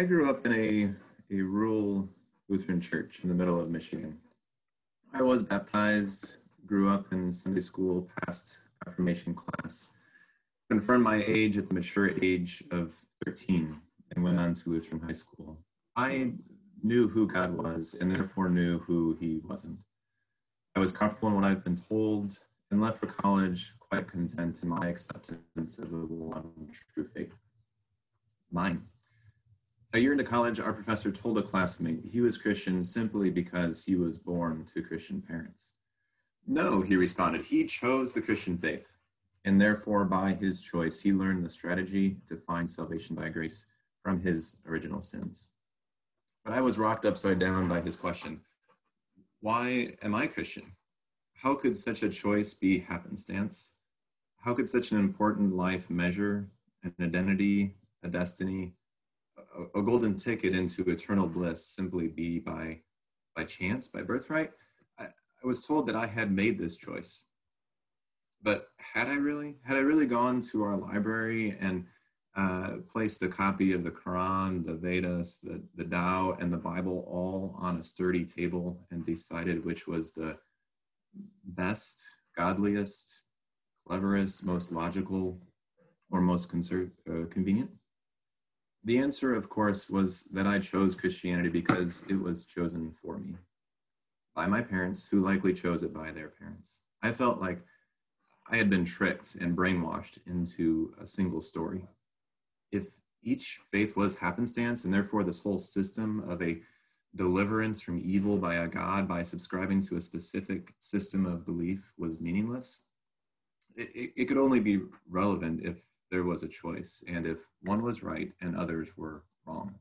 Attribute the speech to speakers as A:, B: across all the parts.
A: I grew up in a, a rural Lutheran church in the middle of Michigan. I was baptized, grew up in Sunday school, passed confirmation class, confirmed my age at the mature age of 13, and went on to Lutheran high school. I knew who God was and therefore knew who he wasn't. I was comfortable in what I've been told and left for college quite content in my acceptance of the one true faith. Mine. A year into college, our professor told a classmate he was Christian simply because he was born to Christian parents. No, he responded, he chose the Christian faith, and therefore, by his choice, he learned the strategy to find salvation by grace from his original sins. But I was rocked upside down by his question Why am I Christian? How could such a choice be happenstance? How could such an important life measure an identity, a destiny, a, golden ticket into eternal bliss simply be by, by chance, by birthright? I, I was told that I had made this choice. But had I really? Had I really gone to our library and uh, placed a copy of the Quran, the Vedas, the, the Tao, and the Bible all on a sturdy table and decided which was the best, godliest, cleverest, most logical, or most conser- uh, convenient? The answer, of course, was that I chose Christianity because it was chosen for me by my parents, who likely chose it by their parents. I felt like I had been tricked and brainwashed into a single story if each faith was happenstance and therefore this whole system of a deliverance from evil by a god by subscribing to a specific system of belief was meaningless it, it, could only be relevant if there was a choice and if one was right and others were wrong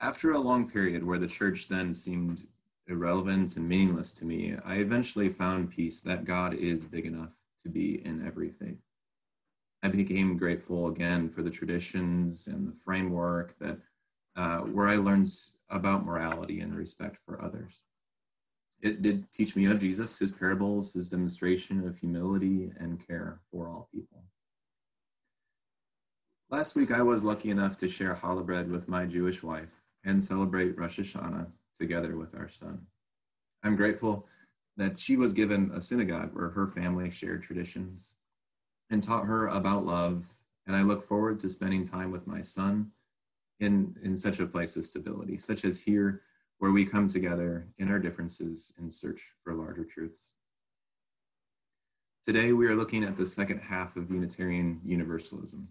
A: after a long period where the church then seemed irrelevant and meaningless to me i eventually found peace that god is big enough to be in every faith I became grateful again for the traditions and the framework that uh, where I learned about morality and respect for others. It did teach me of Jesus, his parables, his demonstration of humility and care for all people. Last week, I was lucky enough to share challah bread with my Jewish wife and celebrate Rosh Hashanah together with our son. I'm grateful that she was given a synagogue where her family shared traditions and taught her about love. And I look forward to spending time with my son in, in such a place of stability, such as here, where we come together in our differences in search for larger truths. Today, we are looking at the second half of Unitarian Universalism,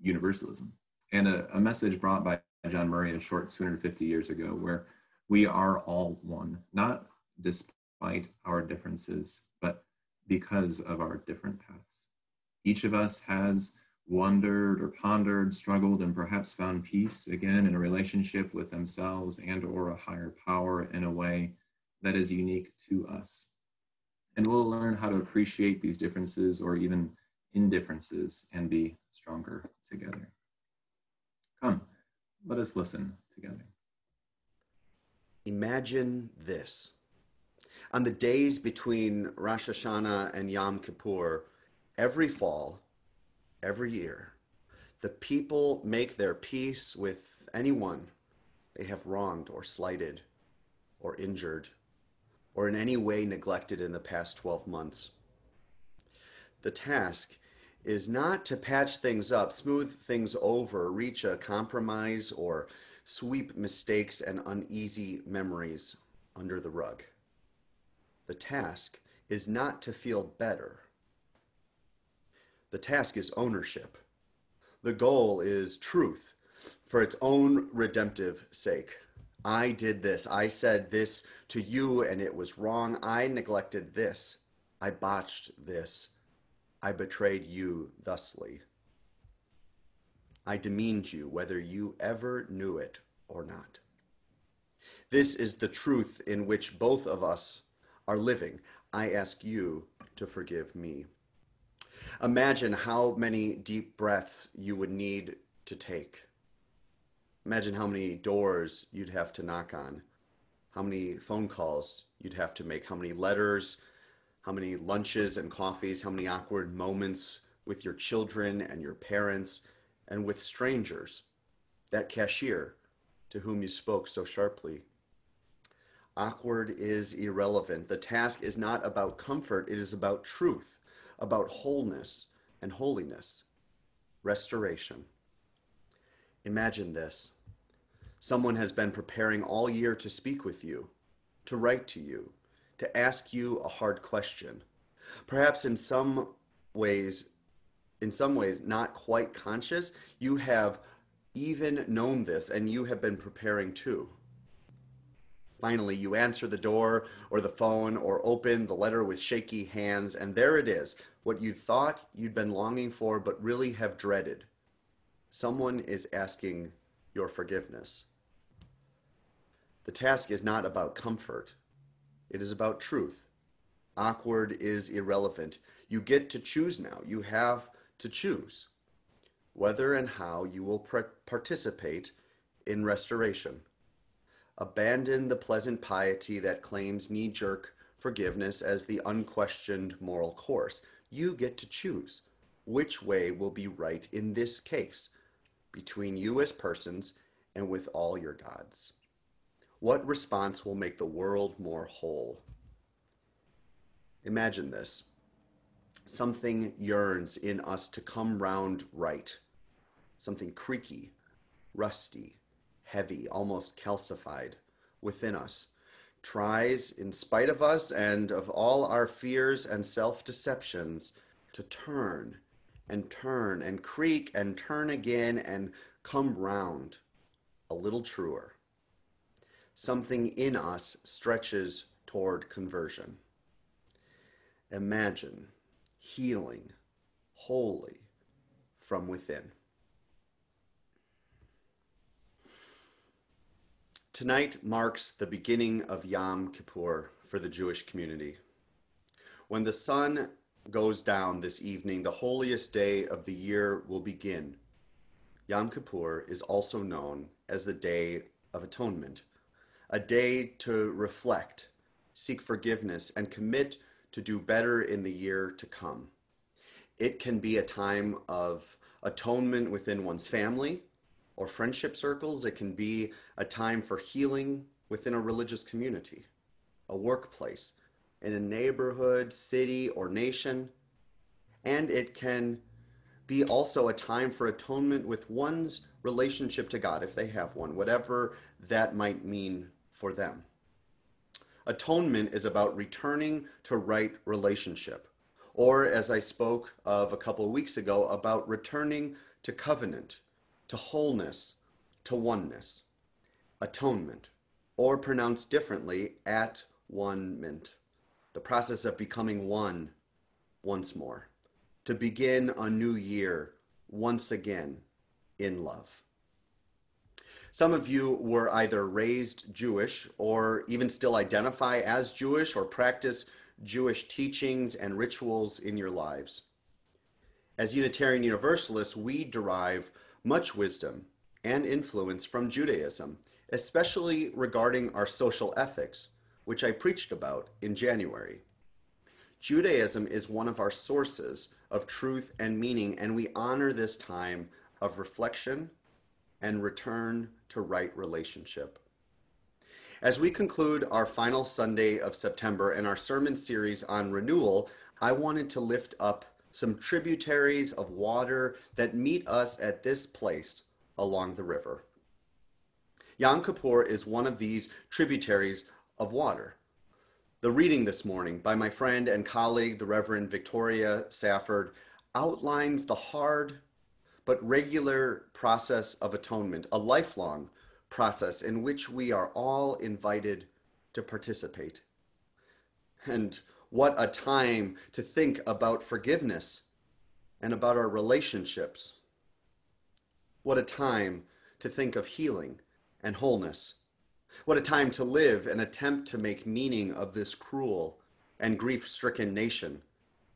A: Universalism, and a, a message brought by John Murray a short 250 years ago, where we are all one, not despite our differences, but because of our different paths. Each of us has wondered or pondered, struggled, and perhaps found peace again in a relationship with themselves and or a higher power in a way that is unique to us. And we'll learn how to appreciate these differences or even indifferences and be stronger together. Come, let us listen together.
B: Imagine this on the days between Rosh Hashanah and Yom Kippur, every fall, every year, the people make their peace with anyone they have wronged or slighted or injured or in any way neglected in the past 12 months. The task is not to patch things up, smooth things over, reach a compromise, or sweep mistakes and uneasy memories under the rug. The task is not to feel better. The task is ownership. The goal is truth for its own redemptive sake. I did this. I said this to you and it was wrong. I neglected this. I botched this. I betrayed you thusly. I demeaned you, whether you ever knew it or not. This is the truth in which both of us are living. I ask you to forgive me. Imagine how many deep breaths you would need to take. Imagine how many doors you'd have to knock on, how many phone calls you'd have to make, how many letters, how many lunches and coffees, how many awkward moments with your children and your parents and with strangers, that cashier to whom you spoke so sharply. Awkward is irrelevant. The task is not about comfort, it is about truth, about wholeness and holiness, restoration. Imagine this someone has been preparing all year to speak with you, to write to you, to ask you a hard question. Perhaps in some ways, in some ways, not quite conscious, you have even known this and you have been preparing too. Finally, you answer the door or the phone or open the letter with shaky hands, and there it is, what you thought you'd been longing for but really have dreaded. Someone is asking your forgiveness. The task is not about comfort, it is about truth. Awkward is irrelevant. You get to choose now. You have to choose whether and how you will participate in restoration. Abandon the pleasant piety that claims knee jerk forgiveness as the unquestioned moral course. You get to choose which way will be right in this case between you as persons and with all your gods. What response will make the world more whole? Imagine this. Something yearns in us to come round right something creaky, rusty, heavy, almost calcified within us, tries, in spite of us and of all our fears and self deceptions, to turn and turn and creak and turn again and come round a little truer. Something in us stretches toward conversion. Imagine healing wholly from within. Tonight marks the beginning of Yom Kippur for the Jewish community. When the sun goes down this evening, the holiest day of the year will begin. Yom Kippur is also known as the Day of Atonement, a day to reflect, seek forgiveness, and commit to do better in the year to come. It can be a time of atonement within one's family or friendship circles. It can be a time for healing within a religious community, a workplace, in a neighborhood, city, or nation. And it can be also a time for atonement with one's relationship to God, if they have one, whatever that might mean for them. Atonement is about returning to right relationship, or as I spoke of a couple of weeks ago, about returning to covenant, to wholeness, to oneness, atonement, or pronounced differently, at one mint, the process of becoming one once more, to begin a new year once again in love. Some of you were either raised Jewish or even still identify as Jewish or practice Jewish teachings and rituals in your lives. As Unitarian Universalists, we derive much wisdom and influence from Judaism, especially regarding our social ethics, which I preached about in January. Judaism is one of our sources of truth and meaning, and we honor this time of reflection and return to right relationship. As we conclude our final Sunday of September and our sermon series on renewal, I wanted to lift up some tributaries of water that meet us at this place along the river. Yom Kippur is one of these tributaries of water. The reading this morning by my friend and colleague, the Reverend Victoria Safford, outlines the hard but regular process of atonement, a lifelong process in which we are all invited to participate. And what a time to think about forgiveness and about our relationships. What a time to think of healing and wholeness. What a time to live and attempt to make meaning of this cruel and grief stricken nation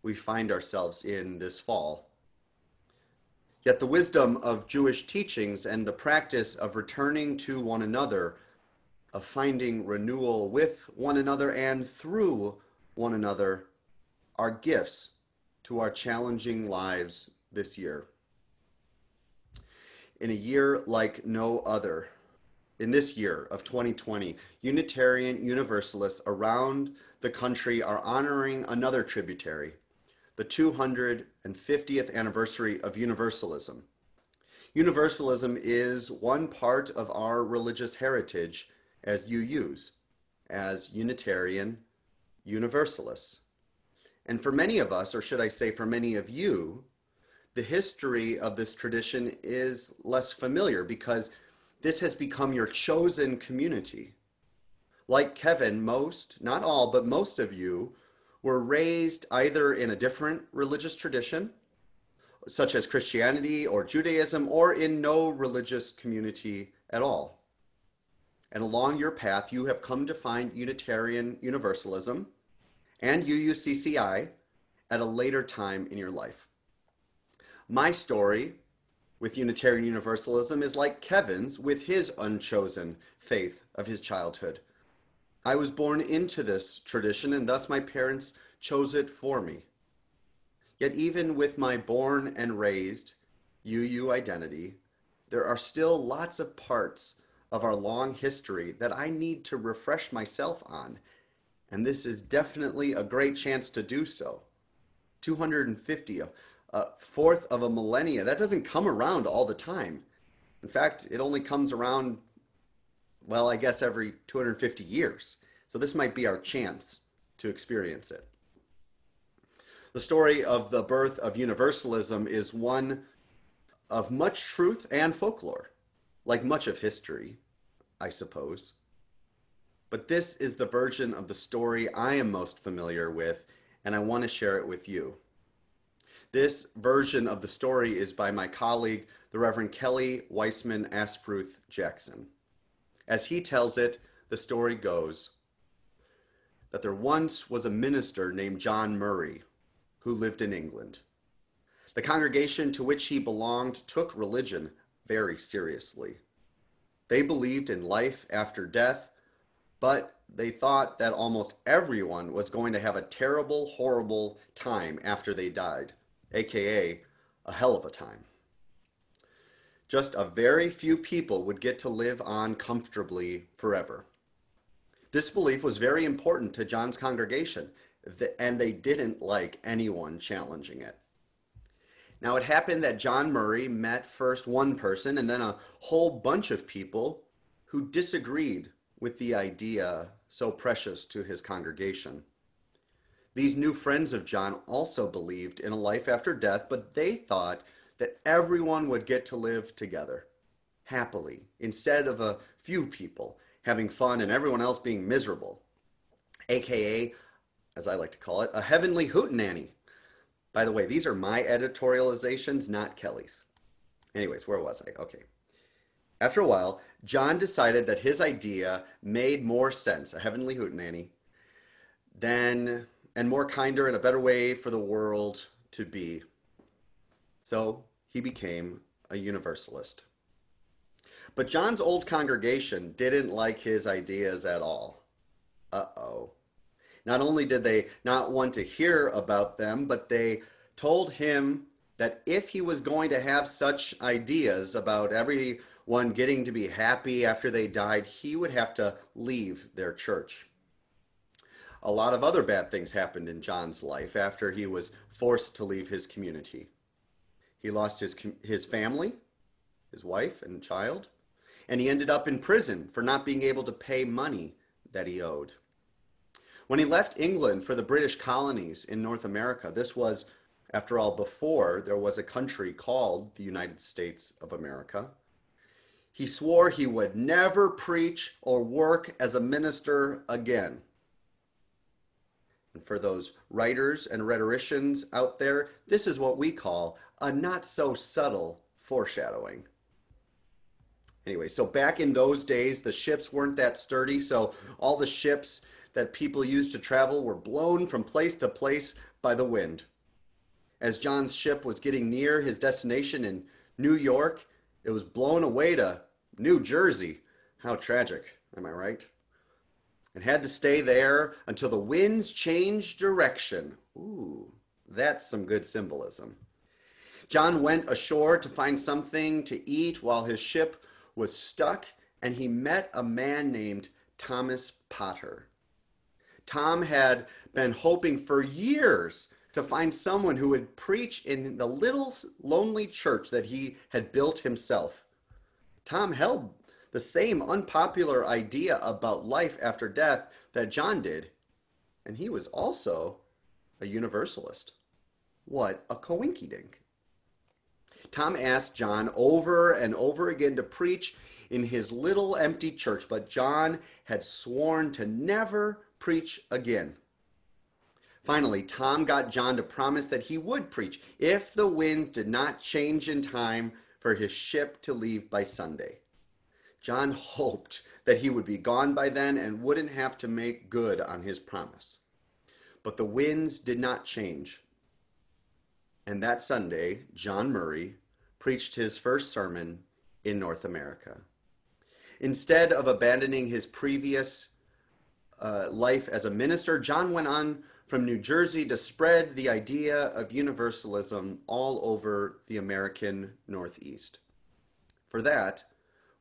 B: we find ourselves in this fall. Yet the wisdom of Jewish teachings and the practice of returning to one another, of finding renewal with one another and through one another our gifts to our challenging lives this year. in a year like no other. In this year of 2020, Unitarian Universalists around the country are honoring another tributary, the 250th anniversary of Universalism. Universalism is one part of our religious heritage as you use, as Unitarian Universalists. And for many of us, or should I say for many of you, the history of this tradition is less familiar because this has become your chosen community. Like Kevin, most, not all, but most of you were raised either in a different religious tradition, such as Christianity or Judaism, or in no religious community at all. And along your path, you have come to find Unitarian Universalism and UUCCI at a later time in your life. My story with Unitarian Universalism is like Kevin's with his unchosen faith of his childhood. I was born into this tradition, and thus my parents chose it for me. Yet, even with my born and raised UU identity, there are still lots of parts of our long history that I need to refresh myself on and this is definitely a great chance to do so. 250, a, a fourth of a millennia, that doesn't come around all the time. In fact, it only comes around, well, I guess every 250 years. So this might be our chance to experience it. The story of the birth of universalism is one of much truth and folklore, like much of history, I suppose. But this is the version of the story I am most familiar with, and I want to share it with you. This version of the story is by my colleague, the Reverend Kelly Weisman Asprooth Jackson. As he tells it, the story goes that there once was a minister named John Murray who lived in England. The congregation to which he belonged took religion very seriously. They believed in life after death but they thought that almost everyone was going to have a terrible, horrible time after they died, aka a hell of a time. Just a very few people would get to live on comfortably forever. This belief was very important to John's congregation, and they didn't like anyone challenging it. Now, it happened that John Murray met first one person and then a whole bunch of people who disagreed with the idea so precious to his congregation. These new friends of John also believed in a life after death, but they thought that everyone would get to live together happily instead of a few people having fun and everyone else being miserable, aka, as I like to call it, a heavenly hootenanny. By the way, these are my editorializations, not Kelly's. Anyways, where was I? Okay. After a while, John decided that his idea made more sense, a heavenly hootenanny, than and more kinder and a better way for the world to be. So he became a universalist. But John's old congregation didn't like his ideas at all. Uh oh. Not only did they not want to hear about them, but they told him that if he was going to have such ideas about everyone getting to be happy after they died, he would have to leave their church. A lot of other bad things happened in John's life after he was forced to leave his community. He lost his, his family, his wife and child, and he ended up in prison for not being able to pay money that he owed. When he left England for the British colonies in North America, this was, after all, before there was a country called the United States of America. He swore he would never preach or work as a minister again. And for those writers and rhetoricians out there, this is what we call a not so subtle foreshadowing. Anyway, so back in those days, the ships weren't that sturdy, so all the ships that people used to travel were blown from place to place by the wind. As John's ship was getting near his destination in New York, it was blown away to New Jersey. How tragic, am I right? And had to stay there until the winds changed direction. Ooh, that's some good symbolism. John went ashore to find something to eat while his ship was stuck, and he met a man named Thomas Potter. Tom had been hoping for years to find someone who would preach in the little lonely church that he had built himself. Tom held the same unpopular idea about life after death that John did, and he was also a universalist. What a coinkydink. Tom asked John over and over again to preach in his little empty church, but John had sworn to never preach again. Finally, Tom got John to promise that he would preach if the wind did not change in time for his ship to leave by Sunday. John hoped that he would be gone by then and wouldn't have to make good on his promise. But the winds did not change. And that Sunday, John Murray preached his first sermon in North America. Instead of abandoning his previous uh, life as a minister, John went on from New Jersey to spread the idea of universalism all over the American Northeast. For that,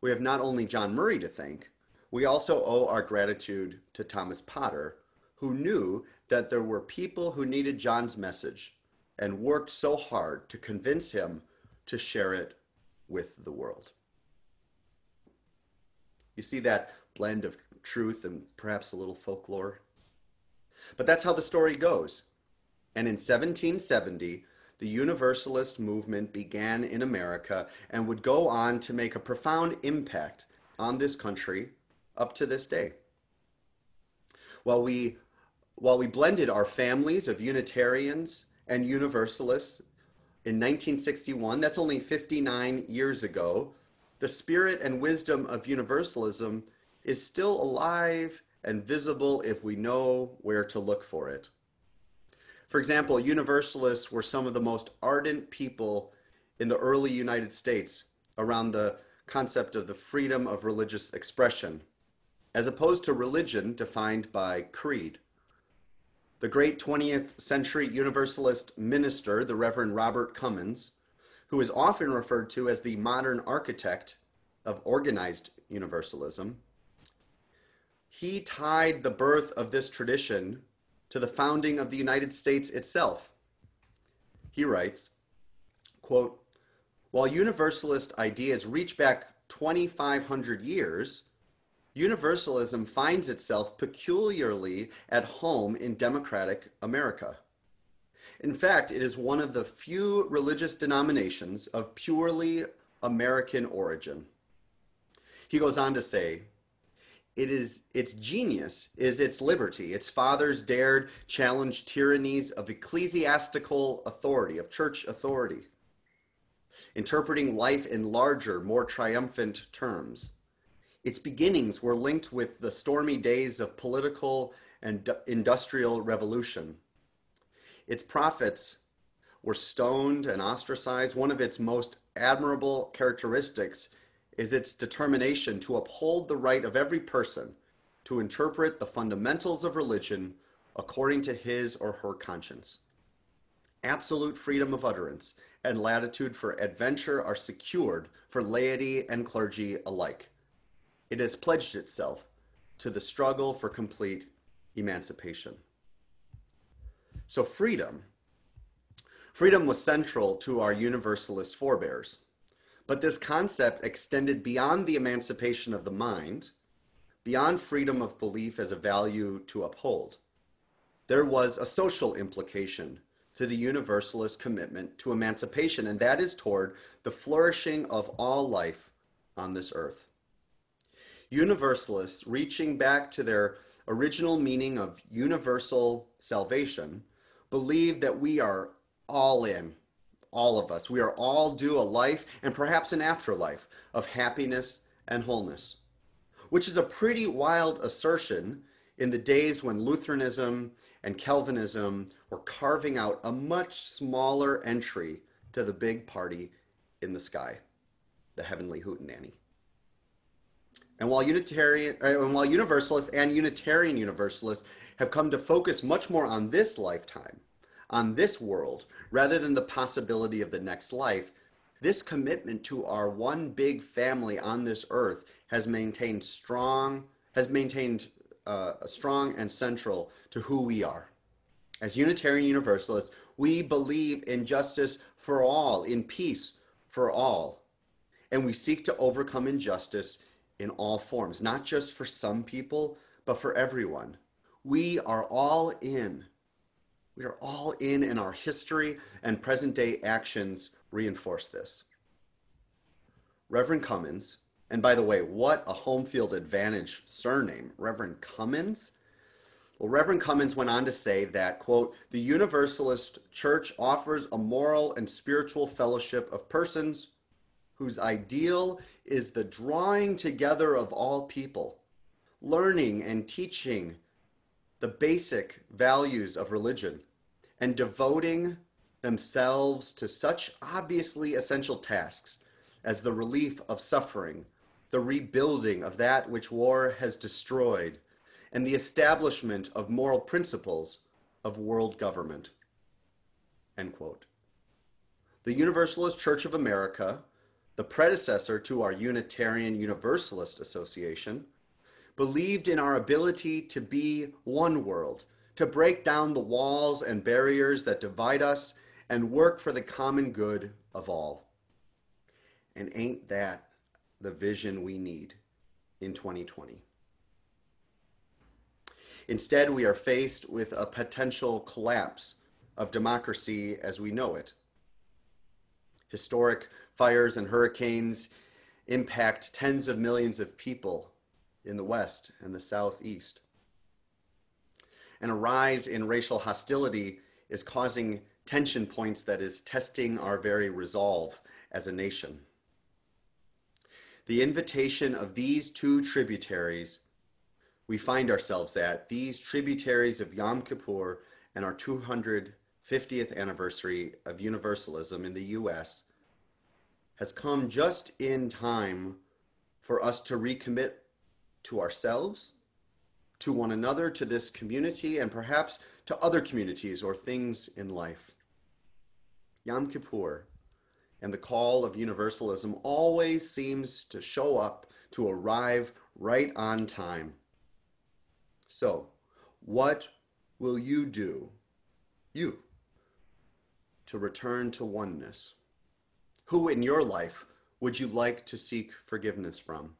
B: we have not only John Murray to thank, we also owe our gratitude to Thomas Potter, who knew that there were people who needed John's message and worked so hard to convince him to share it with the world. You see that blend of truth and perhaps a little folklore? But that's how the story goes. And in 1770, the Universalist movement began in America and would go on to make a profound impact on this country up to this day. While we, while we blended our families of Unitarians and Universalists in 1961, that's only 59 years ago, the spirit and wisdom of Universalism is still alive and visible if we know where to look for it. For example, Universalists were some of the most ardent people in the early United States around the concept of the freedom of religious expression, as opposed to religion defined by creed. The great 20th century Universalist minister, the Reverend Robert Cummins, who is often referred to as the modern architect of organized Universalism, he tied the birth of this tradition to the founding of the United States itself. He writes, quote, while Universalist ideas reach back 2,500 years, Universalism finds itself peculiarly at home in democratic America. In fact, it is one of the few religious denominations of purely American origin. He goes on to say, it is its genius is its liberty. Its fathers dared challenge tyrannies of ecclesiastical authority, of church authority, interpreting life in larger, more triumphant terms. Its beginnings were linked with the stormy days of political and industrial revolution. Its prophets were stoned and ostracized. One of its most admirable characteristics is its determination to uphold the right of every person to interpret the fundamentals of religion according to his or her conscience. Absolute freedom of utterance and latitude for adventure are secured for laity and clergy alike. It has pledged itself to the struggle for complete emancipation. So, freedom. Freedom was central to our Universalist forebears. But this concept extended beyond the emancipation of the mind, beyond freedom of belief as a value to uphold. There was a social implication to the universalist commitment to emancipation, and that is toward the flourishing of all life on this earth. Universalists, reaching back to their original meaning of universal salvation, believe that we are all in all of us. We are all due a life and perhaps an afterlife of happiness and wholeness, which is a pretty wild assertion in the days when Lutheranism and Calvinism were carving out a much smaller entry to the big party in the sky, the heavenly hootenanny. And while Unitarian, uh, and while Universalists and Unitarian Universalists have come to focus much more on this lifetime, on this world rather than the possibility of the next life, this commitment to our one big family on this earth has maintained strong, has maintained uh, strong and central to who we are. As Unitarian Universalists, we believe in justice for all, in peace for all. And we seek to overcome injustice in all forms, not just for some people, but for everyone. We are all in. We are all in, and our history and present day actions reinforce this. Reverend Cummins, and by the way, what a home field advantage surname, Reverend Cummins. Well, Reverend Cummins went on to say that, quote, the Universalist Church offers a moral and spiritual fellowship of persons whose ideal is the drawing together of all people, learning and teaching the basic values of religion, and devoting themselves to such obviously essential tasks as the relief of suffering, the rebuilding of that which war has destroyed, and the establishment of moral principles of world government. End quote. The Universalist Church of America the predecessor to our Unitarian Universalist Association, believed in our ability to be one world, to break down the walls and barriers that divide us and work for the common good of all. And ain't that the vision we need in 2020? Instead, we are faced with a potential collapse of democracy as we know it. Historic fires and hurricanes impact tens of millions of people in the West and the Southeast. And a rise in racial hostility is causing tension points that is testing our very resolve as a nation. The invitation of these two tributaries we find ourselves at, these tributaries of Yom Kippur and our 250th anniversary of Universalism in the US, has come just in time for us to recommit to ourselves, to one another, to this community, and perhaps to other communities or things in life. Yom Kippur and the call of universalism always seems to show up, to arrive right on time. So, what will you do, you, to return to oneness? Who in your life would you like to seek forgiveness from?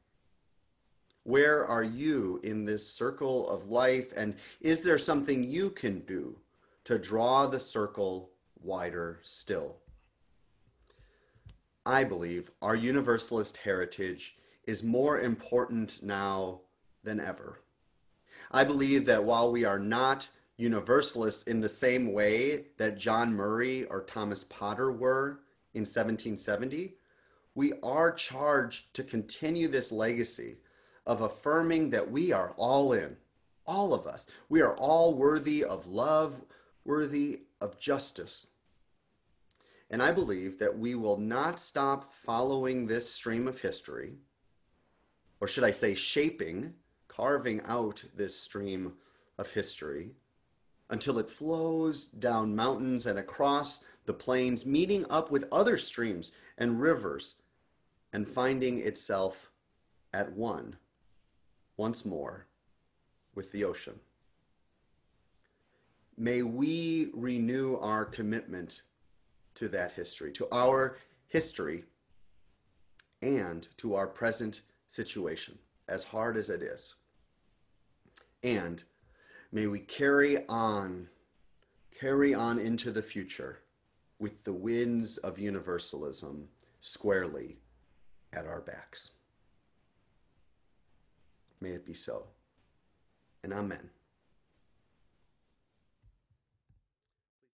B: Where are you in this circle of life? And is there something you can do to draw the circle wider still? I believe our Universalist heritage is more important now than ever. I believe that while we are not Universalists in the same way that John Murray or Thomas Potter were, in 1770, we are charged to continue this legacy of affirming that we are all in, all of us. We are all worthy of love, worthy of justice. And I believe that we will not stop following this stream of history, or should I say, shaping, carving out this stream of history until it flows down mountains and across the plains, meeting up with other streams and rivers, and finding itself at one, once more, with the ocean. May we renew our commitment to that history, to our history, and to our present situation, as hard as it is. And may we carry on, carry on into the future with the winds of universalism squarely at our backs. May it be so. And amen.